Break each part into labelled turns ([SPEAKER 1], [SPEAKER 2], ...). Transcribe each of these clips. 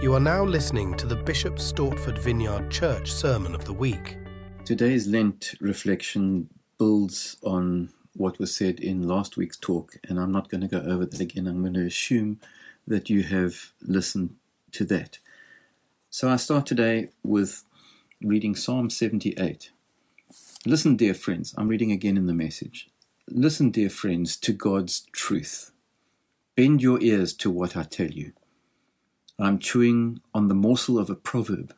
[SPEAKER 1] You are now listening to the Bishop Stortford Vineyard Church Sermon of the Week.
[SPEAKER 2] Today's Lent reflection builds on what was said in last week's talk, and I'm not going to go over that again. I'm going to assume that you have listened to that. So I start today with reading Psalm 78. Listen, dear friends, I'm reading again in the message. Listen, dear friends, to God's truth. Bend your ears to what I tell you. I'm chewing on the morsel of a proverb.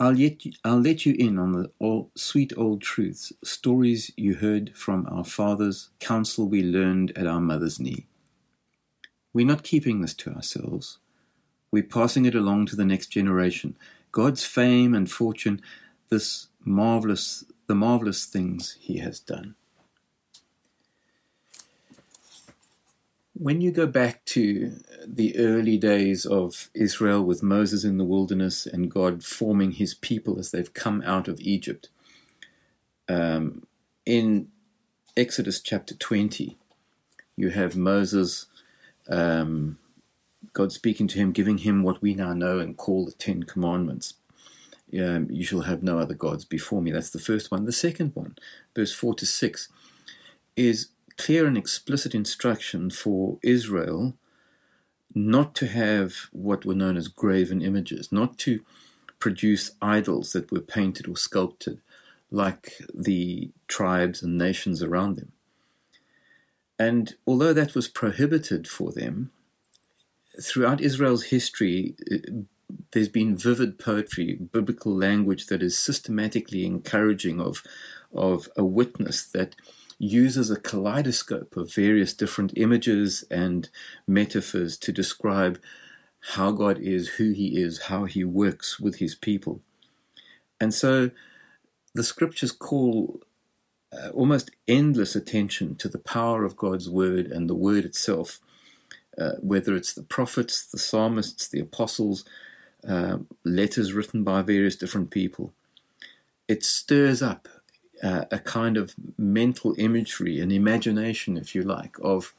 [SPEAKER 2] I'll let you, I'll let you in on the sweet old truths, stories you heard from our fathers, counsel we learned at our mother's knee. We're not keeping this to ourselves. We're passing it along to the next generation. God's fame and fortune, this marvelous, the marvelous things He has done. When you go back to the early days of Israel with Moses in the wilderness and God forming his people as they've come out of Egypt, um, in Exodus chapter 20, you have Moses, um, God speaking to him, giving him what we now know and call the Ten Commandments. Um, you shall have no other gods before me. That's the first one. The second one, verse 4 to 6, is clear and explicit instruction for Israel not to have what were known as graven images, not to produce idols that were painted or sculpted like the tribes and nations around them. And although that was prohibited for them, throughout Israel's history, uh, there's been vivid poetry, biblical language that is systematically encouraging of, of a witness that uses a kaleidoscope of various different images and metaphors to describe how God is, who He is, how He works with His people. And so the scriptures call uh, almost endless attention to the power of God's word and the word itself, uh, whether it's the prophets, the psalmists, the apostles, uh, letters written by various different people. It stirs up uh, a kind of mental imagery, an imagination, if you like, of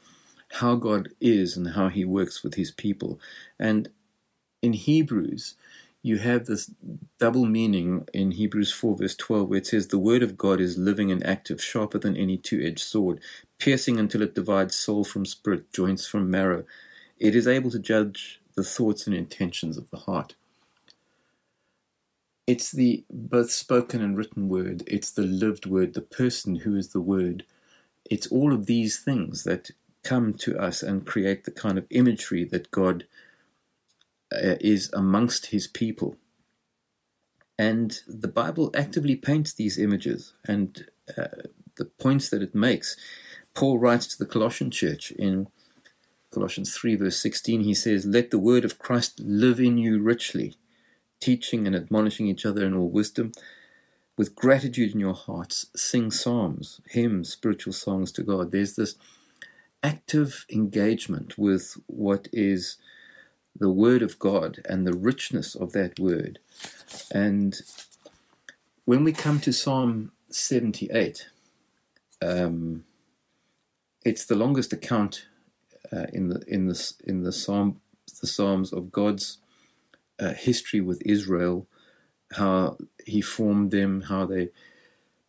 [SPEAKER 2] how God is and how He works with His people. And in Hebrews, you have this double meaning in Hebrews 4, verse 12, where it says, The word of God is living and active, sharper than any two edged sword, piercing until it divides soul from spirit, joints from marrow. It is able to judge the thoughts and intentions of the heart. It's the both spoken and written word, it's the lived word, the person who is the word. It's all of these things that come to us and create the kind of imagery that God uh, is amongst his people. And the Bible actively paints these images and uh, the points that it makes. Paul writes to the Colossian church in Colossians 3, verse 16, he says, Let the word of Christ live in you richly teaching and admonishing each other in all wisdom. With gratitude in your hearts, sing psalms, hymns, spiritual songs to God. There's this active engagement with what is the Word of God and the richness of that Word. And when we come to Psalm 78, um, it's the longest account uh, in the in the in the psalm the psalms of God's uh, history with Israel, how he formed them, how they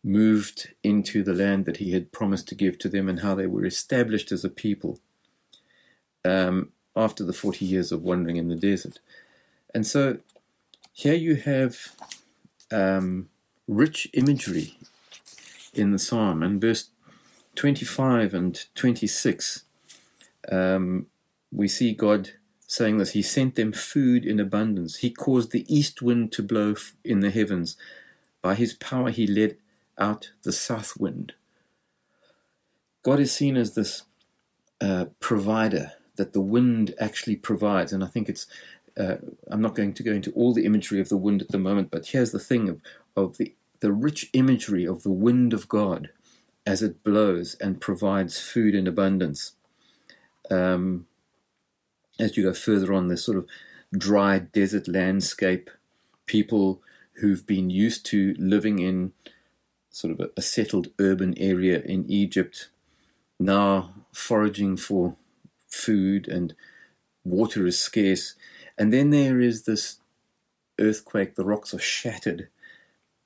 [SPEAKER 2] moved into the land that he had promised to give to them, and how they were established as a people um, after the 40 years of wandering in the desert. And so here you have um, rich imagery in the psalm, and verse 25 and 26, um, we see God saying this He sent them food in abundance. He caused the east wind to blow in the heavens. By His power, He led out the south wind. God is seen as this uh, provider that the wind actually provides. And I think it's, uh, I'm not going to go into all the imagery of the wind at the moment, but here's the thing of, of the, the rich imagery of the wind of God as it blows and provides food in abundance. Um, as you go further on, this sort of dry desert landscape, people who've been used to living in sort of a, a settled urban area in Egypt, now foraging for food and water is scarce, And then there is this earthquake, the rocks are shattered.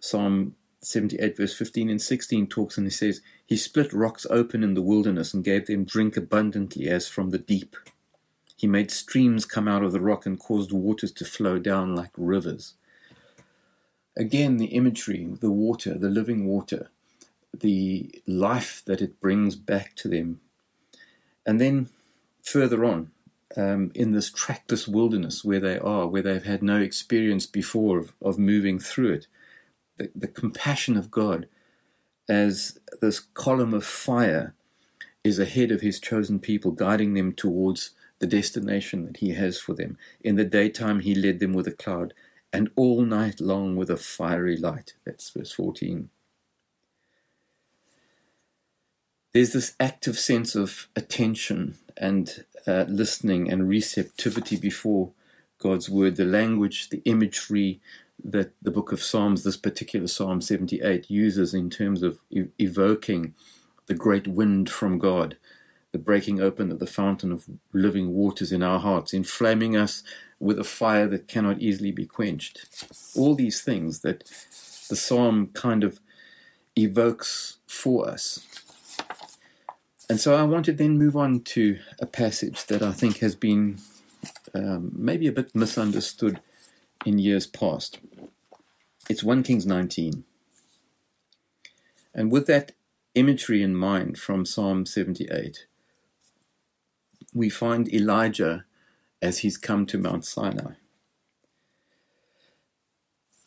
[SPEAKER 2] Psalm 78, verse 15 and 16 talks and he says, He split rocks open in the wilderness and gave them drink abundantly as from the deep. He made streams come out of the rock and caused waters to flow down like rivers. Again, the imagery, the water, the living water, the life that it brings back to them. And then further on, um, in this trackless wilderness where they are, where they've had no experience before of, of moving through it, the, the compassion of God as this column of fire is ahead of his chosen people, guiding them towards the destination that he has for them. In the daytime, he led them with a cloud, and all night long with a fiery light. That's verse 14. There's this active sense of attention and uh, listening and receptivity before God's word, the language, the imagery that the book of Psalms, this particular Psalm 78, uses in terms of e- evoking the great wind from God, the breaking open of the fountain of living waters in our hearts, inflaming us with a fire that cannot easily be quenched. All these things that the psalm kind of evokes for us. And so I want to then move on to a passage that I think has been um, maybe a bit misunderstood in years past. It's 1 Kings 19. And with that imagery in mind from Psalm 78, we find Elijah as he's come to Mount Sinai.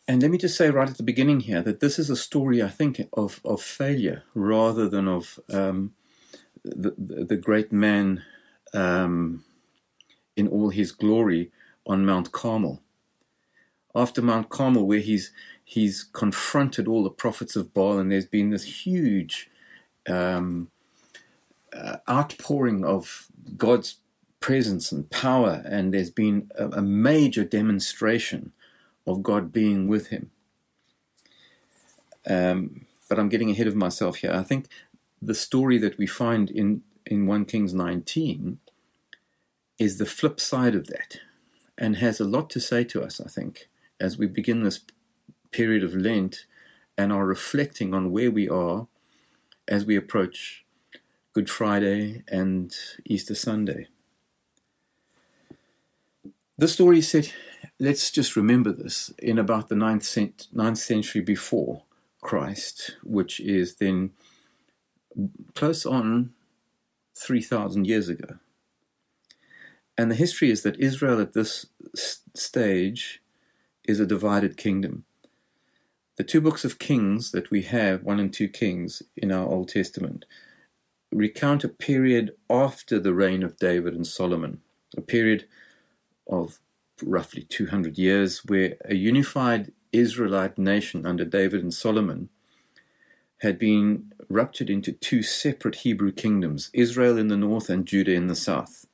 [SPEAKER 2] And let me just say right at the beginning here that this is a story, I think, of, of failure rather than of um, the, the great man um, in all his glory on Mount Carmel. After Mount Carmel, where he's he's confronted all the prophets of Baal, and there's been this huge um, uh, outpouring of God's presence and power, and there's been a, a major demonstration of God being with him. Um, but I'm getting ahead of myself here. I think the story that we find in, in 1 Kings 19 is the flip side of that and has a lot to say to us, I think, as we begin this period of Lent and are reflecting on where we are as we approach Good Friday and Easter Sunday. The story said, let's just remember this, in about the 9th, cent- 9th century before Christ, which is then close on 3,000 years ago. And the history is that Israel at this stage is a divided kingdom. The two books of Kings that we have, 1 and 2 Kings, in our Old Testament, recount a period after the reign of David and Solomon, a period of roughly 200 years where a unified Israelite nation under David and Solomon had been ruptured into two separate Hebrew kingdoms Israel in the north and Judah in the south.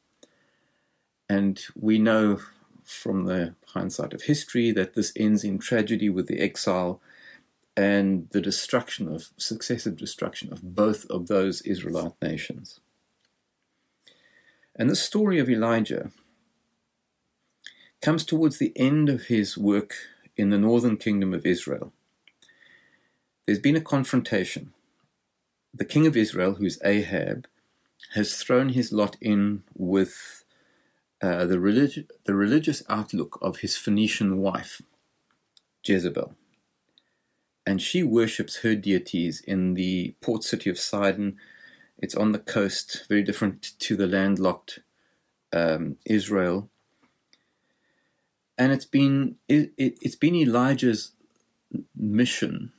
[SPEAKER 2] And we know from the hindsight of history that this ends in tragedy with the exile and the destruction of successive destruction of both of those Israelite nations. And the story of Elijah comes towards the end of his work in the northern kingdom of Israel there's been a confrontation. The king of Israel, who's Ahab, has thrown his lot in with uh, the, relig- the religious outlook of his Phoenician wife, Jezebel. And she worships her deities in the port city of Sidon. It's on the coast, very different to the landlocked um, Israel. And it's been it, it, it's been Elijah's mission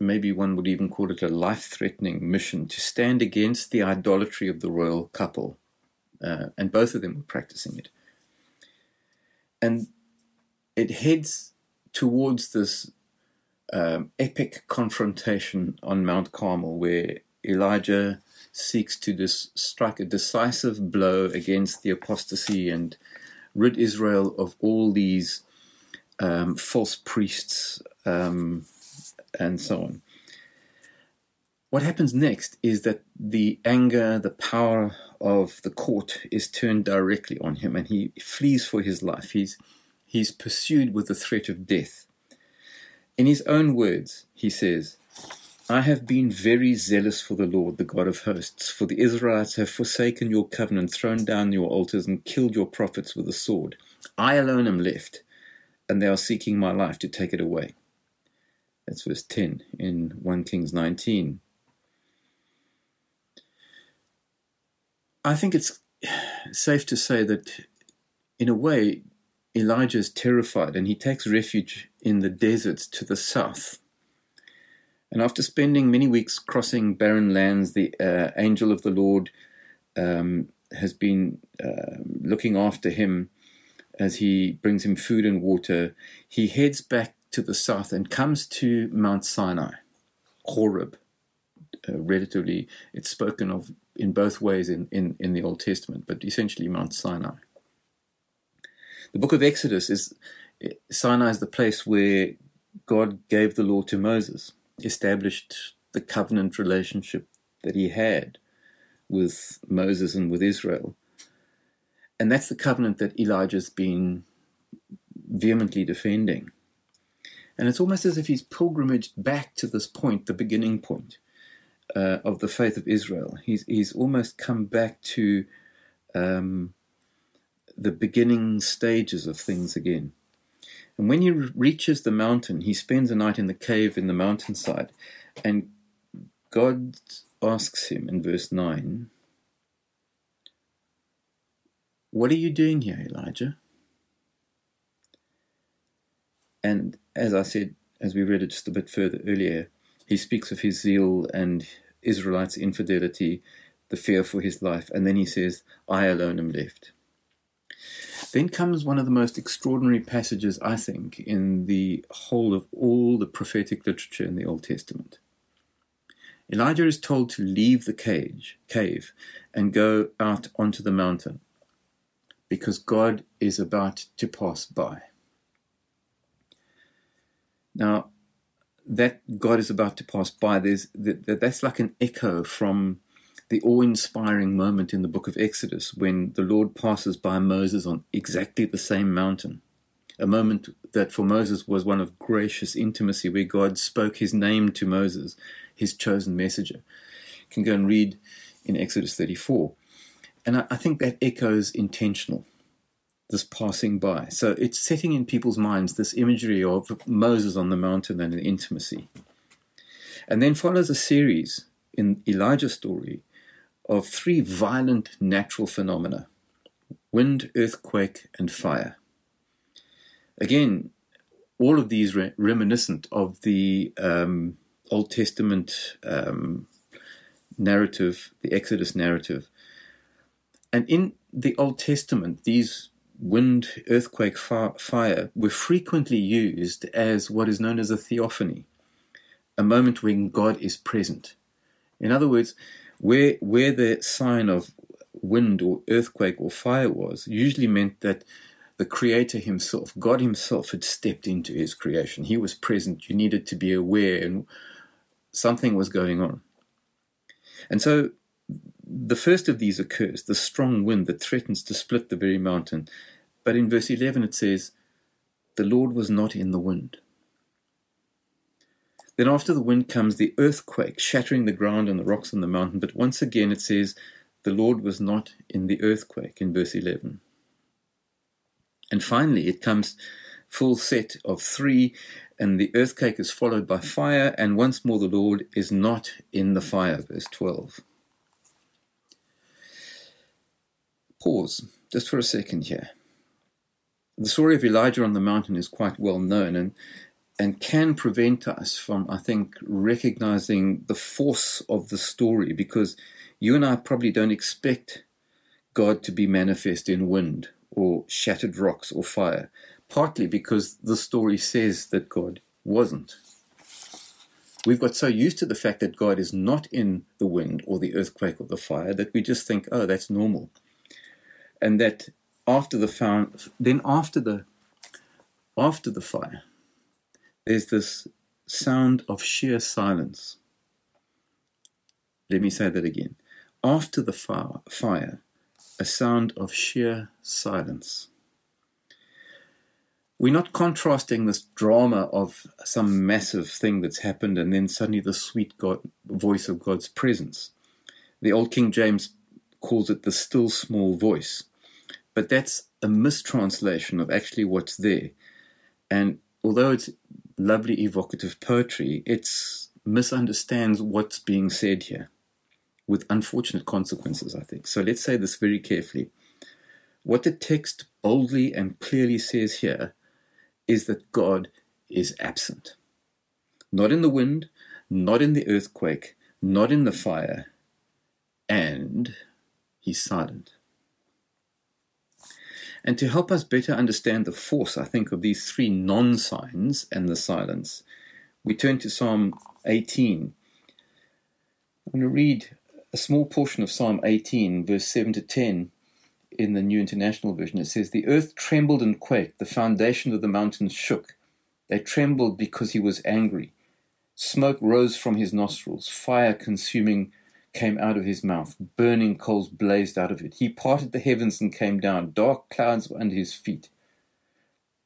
[SPEAKER 2] maybe one would even call it a life threatening mission to stand against the idolatry of the royal couple. Uh, and both of them were practicing it. And it heads towards this um, epic confrontation on Mount Carmel where Elijah seeks to dis- strike a decisive blow against the apostasy and rid Israel of all these um, false priests, um, and so on. What happens next is that the anger, the power of the court is turned directly on him, and he flees for his life. He's he's pursued with the threat of death. In his own words, he says, I have been very zealous for the Lord, the God of hosts, for the Israelites have forsaken your covenant, thrown down your altars, and killed your prophets with the sword. I alone am left, and they are seeking my life to take it away. That's verse 10 in 1 Kings 19. I think it's safe to say that, in a way, Elijah is terrified and he takes refuge in the deserts to the south and after spending many weeks crossing barren lands, the uh, angel of the Lord um, has been uh, looking after him as he brings him food and water. He heads back to the south and comes to Mount Sinai, Horeb. Uh, relatively, it's spoken of in both ways in, in, in the Old Testament, but essentially Mount Sinai. The book of Exodus is Sinai is the place where God gave the law to Moses established the covenant relationship that he had with Moses and with Israel. And that's the covenant that Elijah's been vehemently defending. And it's almost as if he's pilgrimaged back to this point, the beginning point uh, of the faith of Israel. He's, he's almost come back to um, the beginning stages of things again. And when he reaches the mountain, he spends a night in the cave in the mountainside. And God asks him in verse 9, What are you doing here, Elijah? And as I said, as we read it just a bit further earlier, he speaks of his zeal and Israelites' infidelity, the fear for his life, and then he says, I alone am left. Then comes one of the most extraordinary passages, I think, in the whole of all the prophetic literature in the Old Testament. Elijah is told to leave the cage, cave and go out onto the mountain because God is about to pass by. Now, that God is about to pass by, there's that, that's like an echo from the awe inspiring moment in the book of Exodus when the Lord passes by Moses on exactly the same mountain. A moment that for Moses was one of gracious intimacy, where God spoke his name to Moses, his chosen messenger. You can go and read in Exodus 34. And I, I think that echoes intentional, this passing by. So it's setting in people's minds this imagery of Moses on the mountain and an intimacy. And then follows a series in Elijah's story of three violent natural phenomena wind, earthquake, and fire. Again, all of these re- reminiscent of the um, Old Testament um, narrative, the Exodus narrative. And in the Old Testament, these wind, earthquake, fi- fire were frequently used as what is known as a theophany, a moment when God is present. In other words, where where the sign of wind or earthquake or fire was usually meant that the creator himself god himself had stepped into his creation. He was present. You needed to be aware and something was going on. And so the first of these occurs the strong wind that threatens to split the very mountain. But in verse 11 it says the lord was not in the wind then after the wind comes the earthquake, shattering the ground and the rocks on the mountain. But once again it says, the Lord was not in the earthquake in verse 11. And finally it comes full set of three, and the earthquake is followed by fire, and once more the Lord is not in the fire, verse 12. Pause just for a second here. The story of Elijah on the mountain is quite well known, and and can prevent us from, I think, recognizing the force of the story because you and I probably don't expect God to be manifest in wind or shattered rocks or fire, partly because the story says that God wasn't. We've got so used to the fact that God is not in the wind or the earthquake or the fire that we just think, oh, that's normal. And that after the found, then after the after the fire, there's this sound of sheer silence. Let me say that again. After the fire, a sound of sheer silence. we're not contrasting this drama of some massive thing that's happened and then suddenly the sweet God, voice of God's presence. The old King James calls it the still small voice, but that's a mistranslation of actually what's there. And although it's lovely evocative poetry, it misunderstands what's being said here with unfortunate consequences, I think. So let's say this very carefully. What the text boldly and clearly says here is that God is absent. Not in the wind, not in the earthquake, not in the fire, and he's silent. And to help us better understand the force, I think, of these three non signs and the silence, we turn to Psalm 18. I'm going to read a small portion of Psalm 18, verse 7 to 10 in the New International Version, it says, The earth trembled and quaked, the foundation of the mountains shook. They trembled because he was angry. Smoke rose from his nostrils, fire consuming came out of his mouth, burning coals blazed out of it. He parted the heavens and came down, dark clouds were under his feet.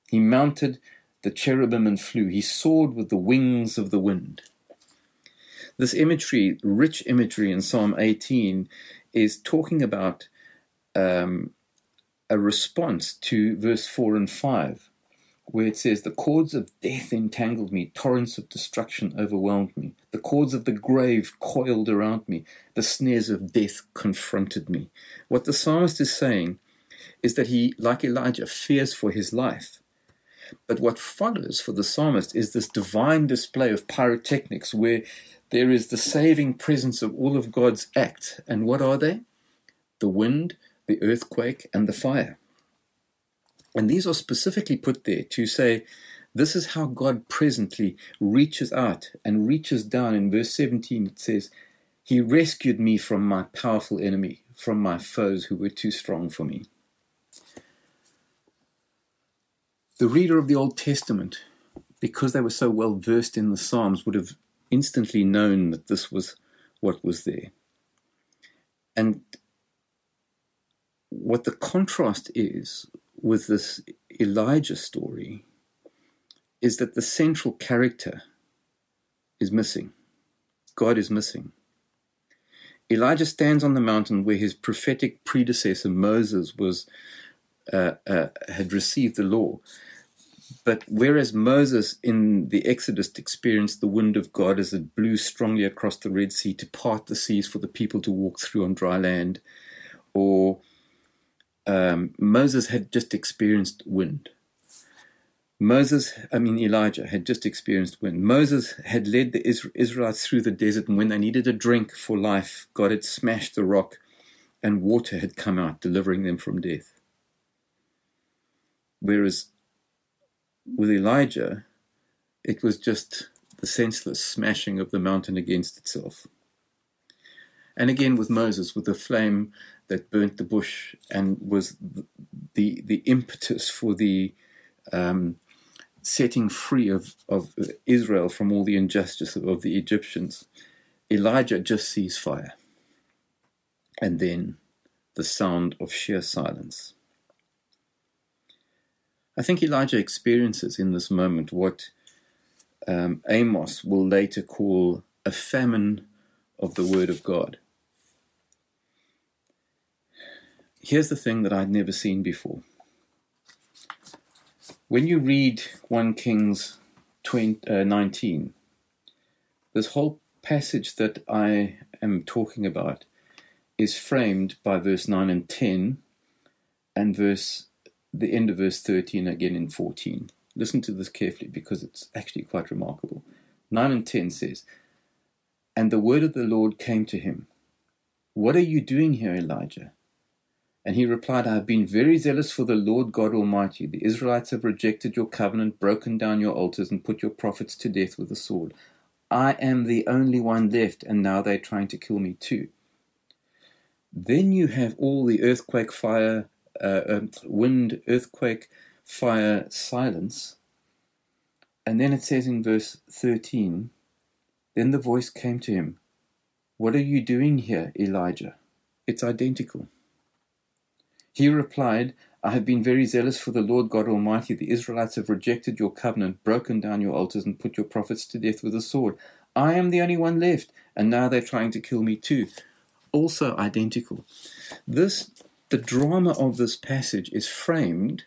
[SPEAKER 2] He mounted the cherubim and flew, he soared with the wings of the wind. This imagery, rich imagery in Psalm 18, is talking about um, a response to verse 4 and 5, where it says, The cords of death entangled me, torrents of destruction overwhelmed me, the cords of the grave coiled around me, the snares of death confronted me. What the psalmist is saying is that he, like Elijah, fears for his life. But what follows for the psalmist is this divine display of pyrotechnics where there is the saving presence of all of God's acts. And what are they? The wind, the earthquake, and the fire. And these are specifically put there to say this is how God presently reaches out and reaches down. In verse 17, it says, He rescued me from my powerful enemy, from my foes who were too strong for me. The reader of the Old Testament, because they were so well versed in the Psalms, would have instantly known that this was what was there. And what the contrast is with this Elijah story is that the central character is missing. God is missing. Elijah stands on the mountain where his prophetic predecessor Moses was uh, uh, had received the law. But whereas Moses in the Exodus experienced the wind of God as it blew strongly across the Red Sea to part the seas for the people to walk through on dry land, or um, Moses had just experienced wind. Moses, I mean Elijah, had just experienced wind. Moses had led the Israelites through the desert, and when they needed a drink for life, God had smashed the rock, and water had come out, delivering them from death. Whereas with Elijah, it was just the senseless smashing of the mountain against itself. And again with Moses, with the flame that burnt the bush and was the the impetus for the um, setting free of, of Israel from all the injustice of, the Egyptians. Elijah just sees fire, and then the sound of sheer silence. I think Elijah experiences in this moment what um, Amos will later call a famine of the Word of God. Here's the thing that I'd never seen before. When you read 1 Kings 20, uh, 19, this whole passage that I am talking about is framed by verse 9 and 10 and verse the end of verse 13 again in 14. Listen to this carefully because it's actually quite remarkable. 9 and 10 says, And the word of the Lord came to him, What are you doing here, Elijah? And he replied, I have been very zealous for the Lord God Almighty. The Israelites have rejected your covenant, broken down your altars, and put your prophets to death with the sword. I am the only one left, and now they're trying to kill me too. Then you have all the earthquake, fire, uh, um, wind, earthquake, fire, silence. And then it says in verse 13 Then the voice came to him, What are you doing here, Elijah? It's identical. He replied, I have been very zealous for the Lord God Almighty. The Israelites have rejected your covenant, broken down your altars, and put your prophets to death with a sword. I am the only one left, and now they're trying to kill me too. Also identical. This the drama of this passage is framed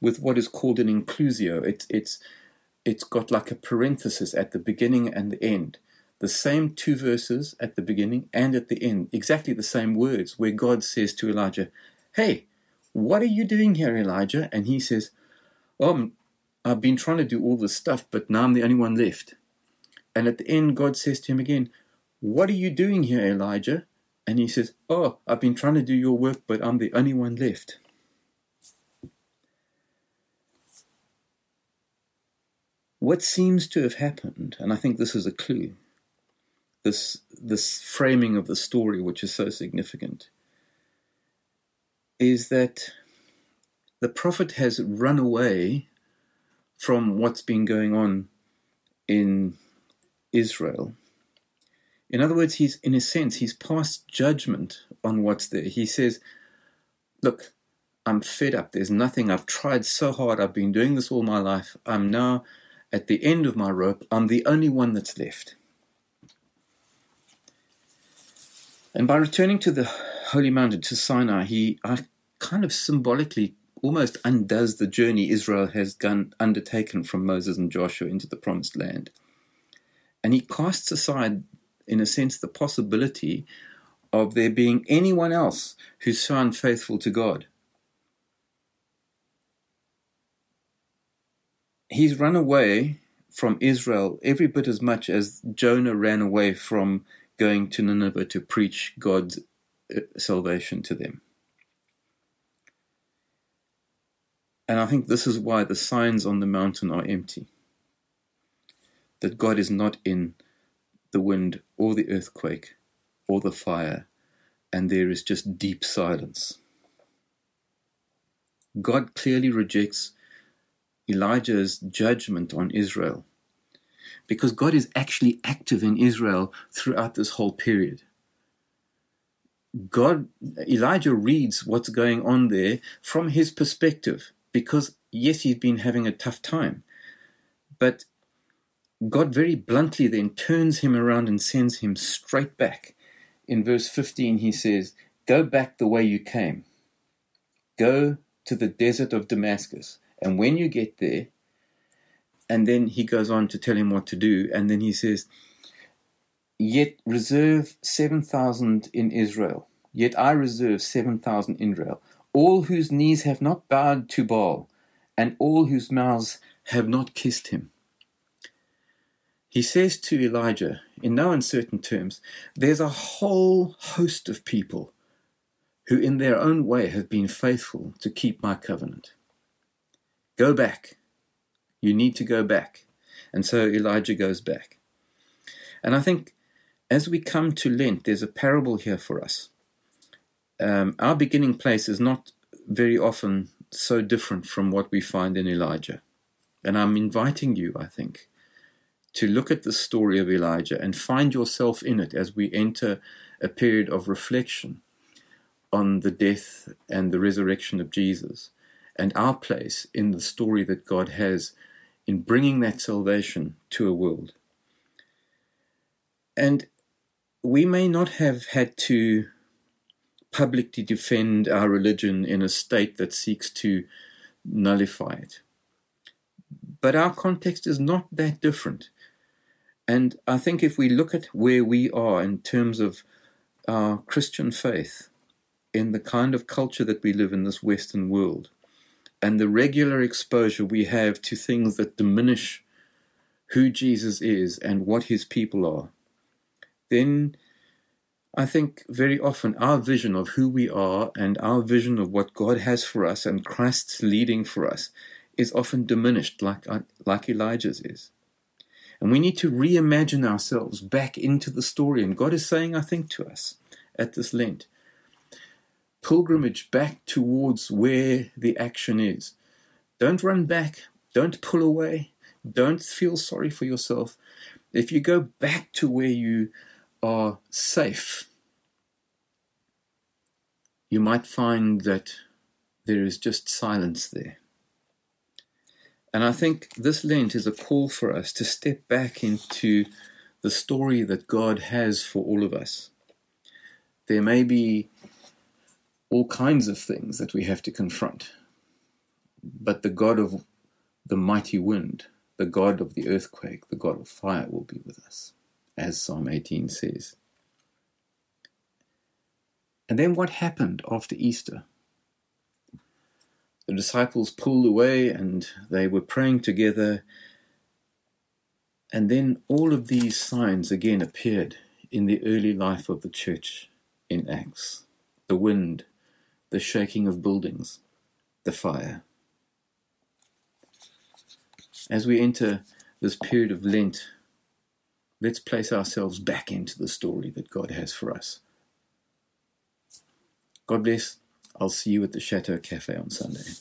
[SPEAKER 2] with what is called an inclusio. It, it's it's got like a parenthesis at the beginning and the end. The same two verses at the beginning and at the end, exactly the same words, where God says to Elijah, Hey, what are you doing here, Elijah? And he says, Um, I've been trying to do all this stuff, but now I'm the only one left. And at the end, God says to him again, What are you doing here, Elijah? And he says, Oh, I've been trying to do your work, but I'm the only one left. What seems to have happened, and I think this is a clue, this, this framing of the story, which is so significant, is that the prophet has run away from what's been going on in Israel. In other words, he's, in a sense, he's passed judgment on what's there. He says, Look, I'm fed up. There's nothing. I've tried so hard. I've been doing this all my life. I'm now at the end of my rope, I'm the only one that's left. And by returning to the holy mountain, to Sinai, he kind of symbolically almost undoes the journey Israel has gone, undertaken from Moses and Joshua into the promised land. And he casts aside, in a sense, the possibility of there being anyone else who's so unfaithful to God. he's run away from Israel every bit as much as Jonah ran away from going to Nineveh to preach God's uh, salvation to them. And I think this is why the signs on the mountain are empty. That God is not in the wind or the earthquake or the fire, and there is just deep silence. God clearly rejects Elijah's judgment on Israel. Because God is actually active in Israel throughout this whole period. God, Elijah reads what's going on there from his perspective because, yes, he's been having a tough time. But God very bluntly then turns him around and sends him straight back. In verse 15, he says, Go back the way you came. Go to the desert of Damascus. And when you get there, and then he goes on to tell him what to do, and then he says, Yet reserve 7,000 in Israel, yet I reserve 7,000 in Israel, all whose knees have not bowed to Baal, and all whose mouths have not kissed him. He says to Elijah, in no uncertain terms, there's a whole host of people who, in their own way, have been faithful to keep my covenant. Go back. You need to go back. And so Elijah goes back. And I think as we come to Lent, there's a parable here for us. Um, our beginning place is not very often so different from what we find in Elijah. And I'm inviting you, I think, to look at the story of Elijah and find yourself in it as we enter a period of reflection on the death and the resurrection of Jesus and our place in the story that God has in bringing that salvation to a world. And we may not have had to publicly defend our religion in a state that seeks to nullify it. But our context is not that different. And I think if we look at where we are in terms of our Christian faith, in the kind of culture that we live in this Western world, and the regular exposure we have to things that diminish who Jesus is and what his people are, then I think very often our vision of who we are and our vision of what God has for us and Christ's leading for us is often diminished, like, uh, like Elijah's is. And we need to reimagine ourselves back into the story. And God is saying, I think, to us at this Lent pilgrimage back towards where the action is. Don't run back. Don't pull away. Don't feel sorry for yourself. If you go back to where you are safe, you might find that there is just silence there. And I think this Lent is a call for us to step back into the story that God has for all of us. There may be all kinds of things that we have to confront, but the God of the mighty wind, the God of the earthquake, the God of fire will be with us, as Psalm 18 says. And then what happened after Easter? The disciples pulled away and they were praying together. And then all of these signs again appeared in the early life of the church in Acts the wind, the shaking of buildings, the fire. As we enter this period of Lent, Let's place ourselves back into the story that God has for us. God bless. I'll see you at the Chateau Cafe on Sunday.